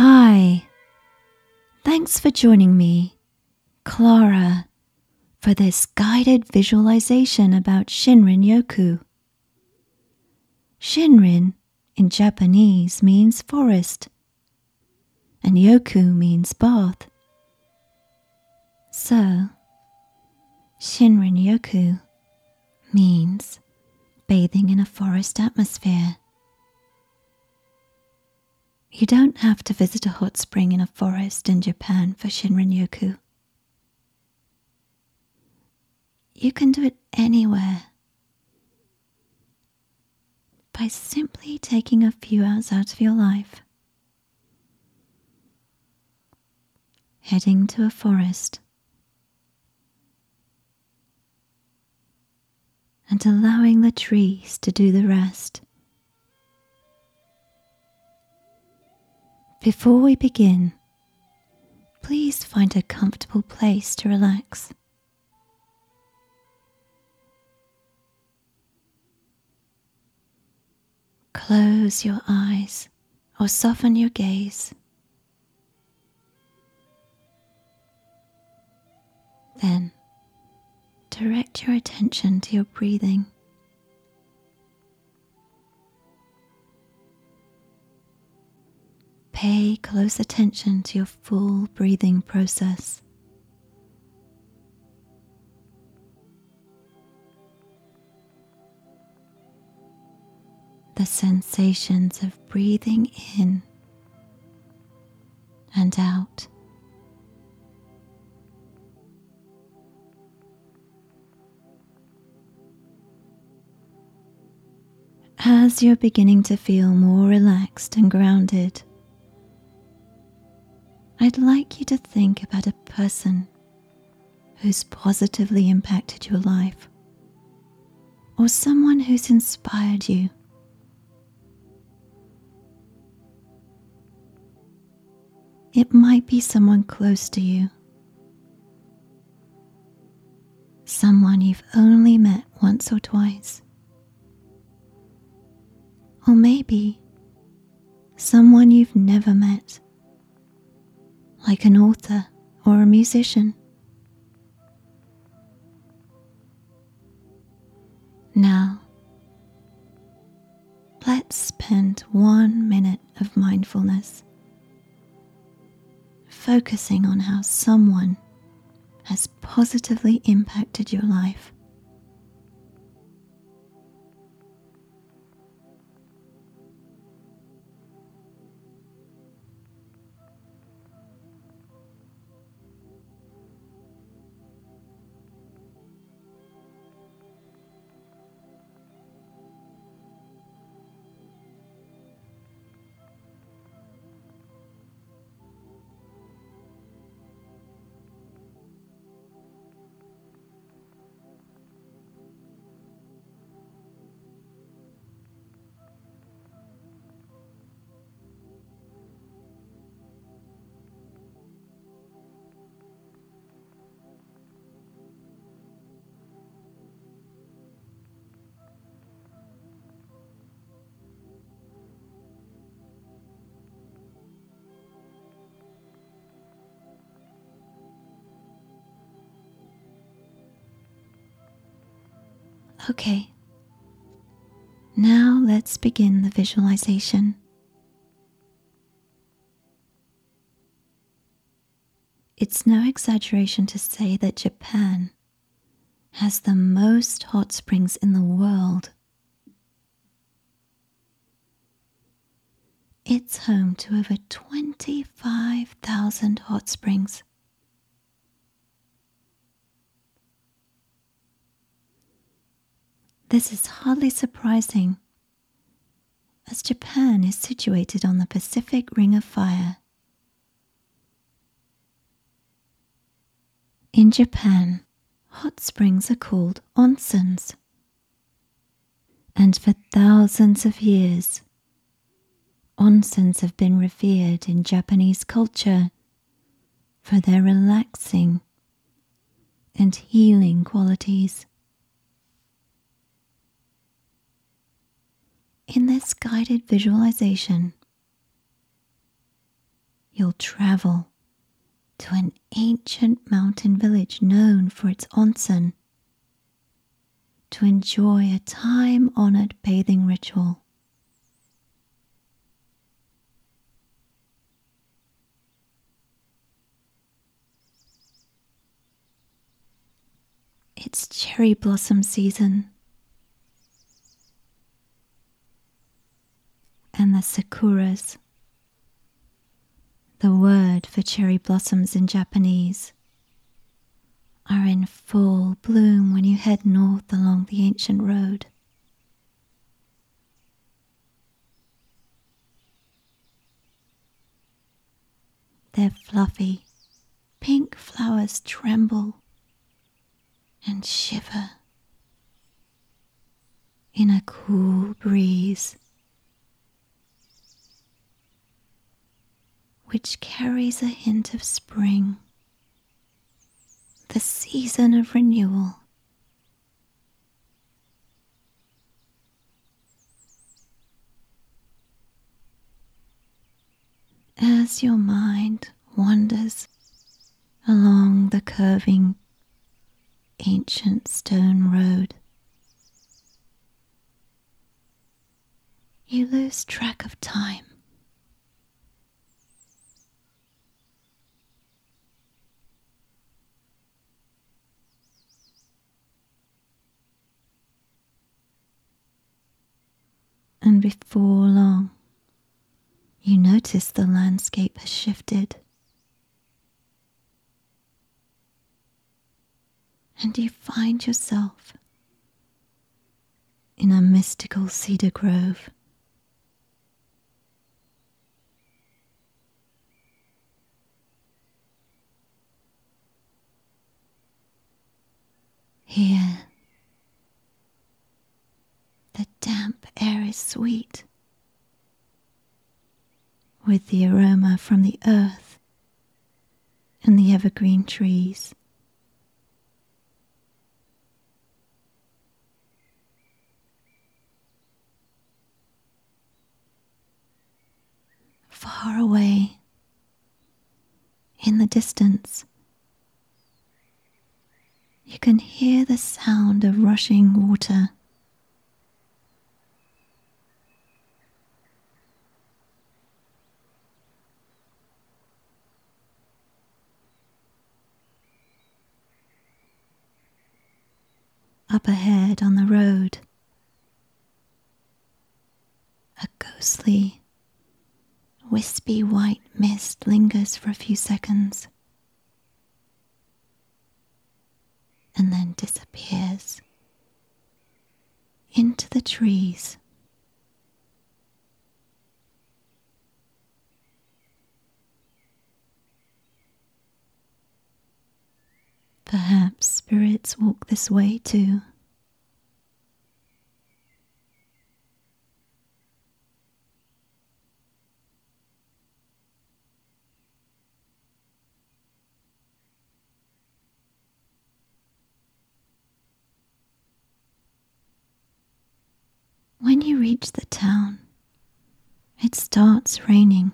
Hi. Thanks for joining me, Clara, for this guided visualization about Shinrin Yoku. Shinrin in Japanese means forest, and Yoku means bath. So, Shinrin Yoku means bathing in a forest atmosphere. You don't have to visit a hot spring in a forest in Japan for Shinrin Yoku. You can do it anywhere by simply taking a few hours out of your life, heading to a forest, and allowing the trees to do the rest. Before we begin, please find a comfortable place to relax. Close your eyes or soften your gaze. Then direct your attention to your breathing. Pay close attention to your full breathing process. The sensations of breathing in and out. As you're beginning to feel more relaxed and grounded, I'd like you to think about a person who's positively impacted your life or someone who's inspired you. It might be someone close to you, someone you've only met once or twice, or maybe someone you've never met like an author or a musician. Now, let's spend one minute of mindfulness focusing on how someone has positively impacted your life. Okay. Now let's begin the visualization. It's no exaggeration to say that Japan has the most hot springs in the world. It's home to over 25,000 hot springs. This is hardly surprising, as Japan is situated on the Pacific Ring of Fire. In Japan, hot springs are called onsens. And for thousands of years, onsens have been revered in Japanese culture for their relaxing and healing qualities. In this guided visualization, you'll travel to an ancient mountain village known for its onsen to enjoy a time honored bathing ritual. It's cherry blossom season. And the sakuras, the word for cherry blossoms in Japanese, are in full bloom when you head north along the ancient road. Their fluffy pink flowers tremble and shiver in a cool breeze which carries a hint of spring, the season of renewal. As your mind wanders along the curving ancient stone road. You lose track of time. And before long, you notice the landscape has shifted. and you find yourself in a mystical cedar grove. Here, the damp air is sweet with the aroma from the earth and the evergreen trees. far away in the distance. You can hear the sound of rushing water. Up ahead on the road, a ghostly wispy white mist lingers for a few seconds and then disappears into the trees. Spirits walk this way too. When you reach the town, it starts raining.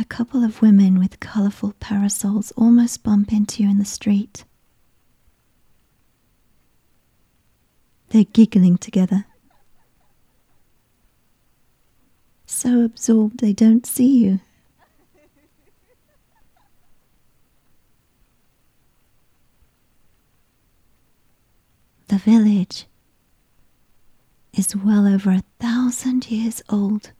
A couple of women with colourful parasols almost bump into you in the street. They're giggling together. So absorbed they don't see you. The village is well over a thousand years old.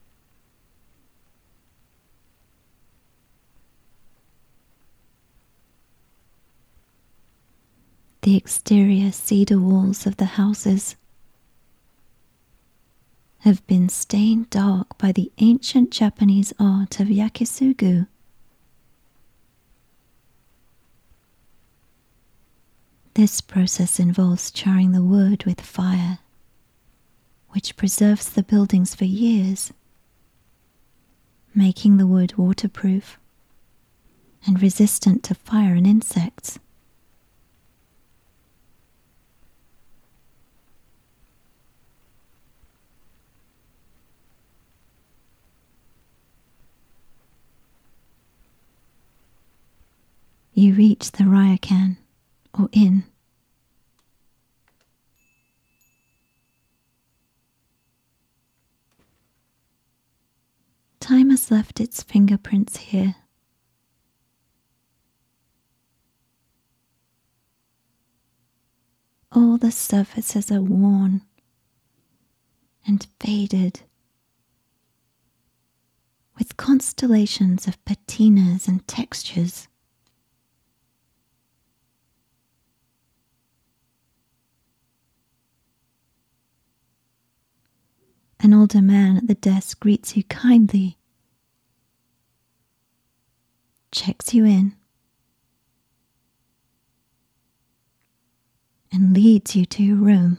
The exterior cedar walls of the houses have been stained dark by the ancient Japanese art of yakisugi. This process involves charring the wood with fire, which preserves the buildings for years, making the wood waterproof and resistant to fire and insects. you reach the ryokan or inn. Time has left its fingerprints here. All the surfaces are worn and faded with constellations of patinas and textures. An older man at the desk greets you kindly, checks you in, and leads you to your room.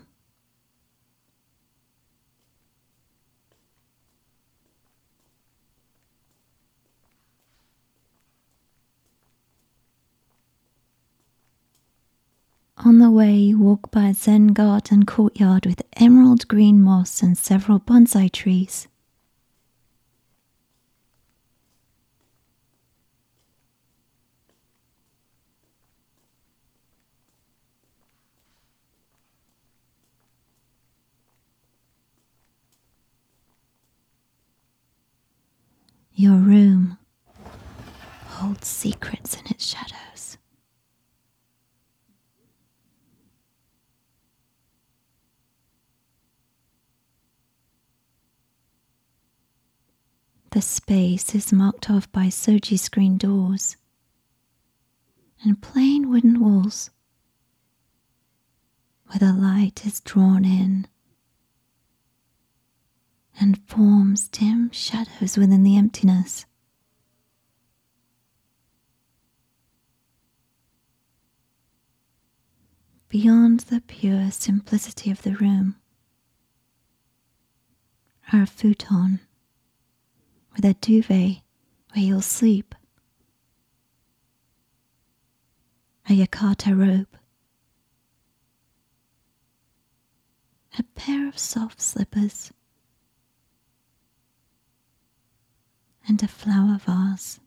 On the way, you walk by a Zen garden courtyard with emerald green moss and several bonsai trees. Your room holds secrets in its shadows. The space is marked off by shoji screen doors and plain wooden walls where the light is drawn in and forms dim shadows within the emptiness. Beyond the pure simplicity of the room are a futon with a duvet where you'll sleep, a yukata robe, a pair of soft slippers, and a flower vase.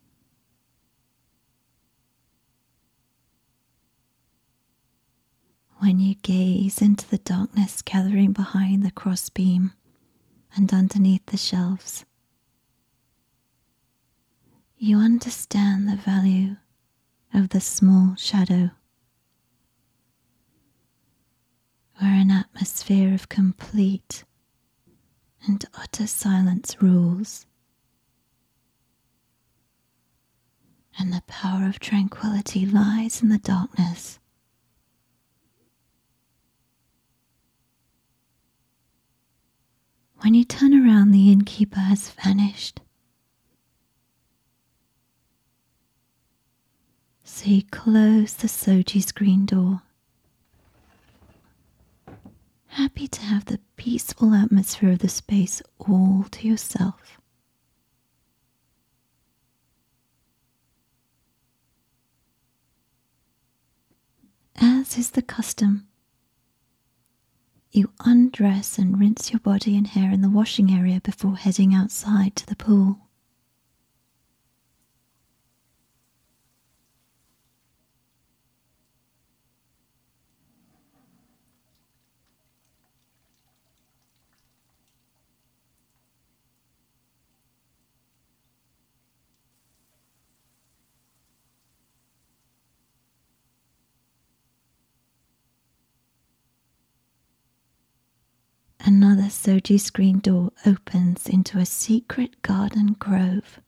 When you gaze into the darkness gathering behind the crossbeam and underneath the shelves, you understand the value of the small shadow, where an atmosphere of complete and utter silence rules, and the power of tranquility lies in the darkness. When you turn around, the innkeeper has vanished. So you close the shoji screen door. Happy to have the peaceful atmosphere of the space all to yourself. As is the custom, you undress and rinse your body and hair in the washing area before heading outside to the pool. Another shoji screen door opens into a secret garden grove.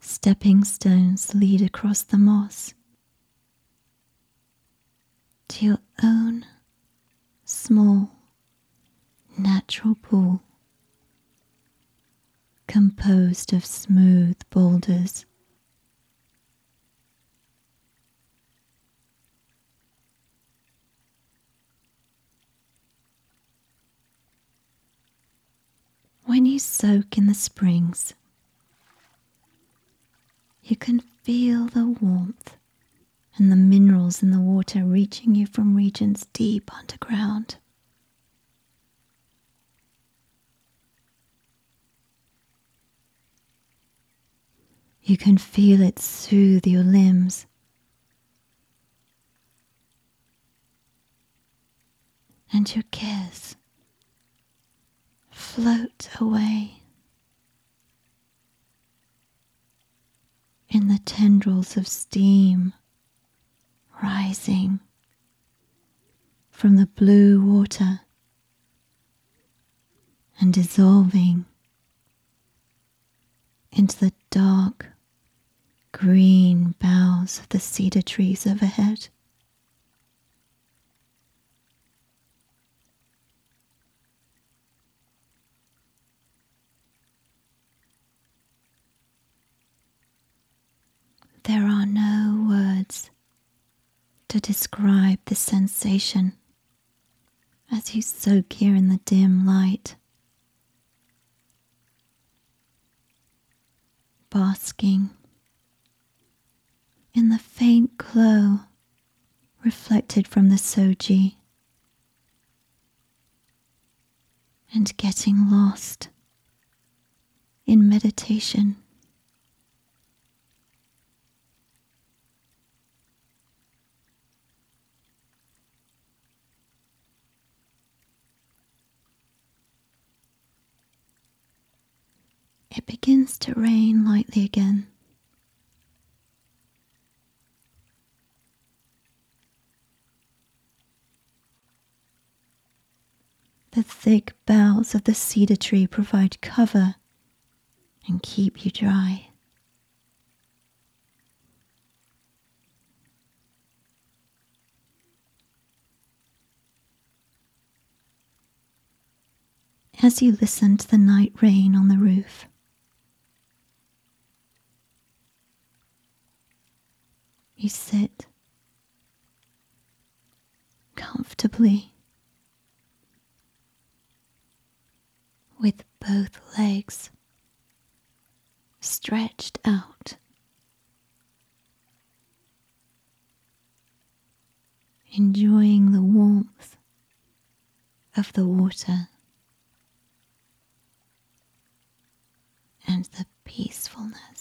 Stepping stones lead across the moss to your own small natural pool composed of smooth boulders. When you soak in the springs, you can feel the warmth and the minerals in the water reaching you from regions deep underground. You can feel it soothe your limbs. And your cares float away in the tendrils of steam rising from the blue water and dissolving into the dark green boughs of the cedar trees overhead. There are no words to describe the sensation as you soak here in the dim light, basking in the faint glow reflected from the shoji, and getting lost in meditation. It begins to rain lightly again. The thick boughs of the cedar tree provide cover and keep you dry. As you listen to the night rain on the roof, You sit comfortably with both legs stretched out, enjoying the warmth of the water and the peacefulness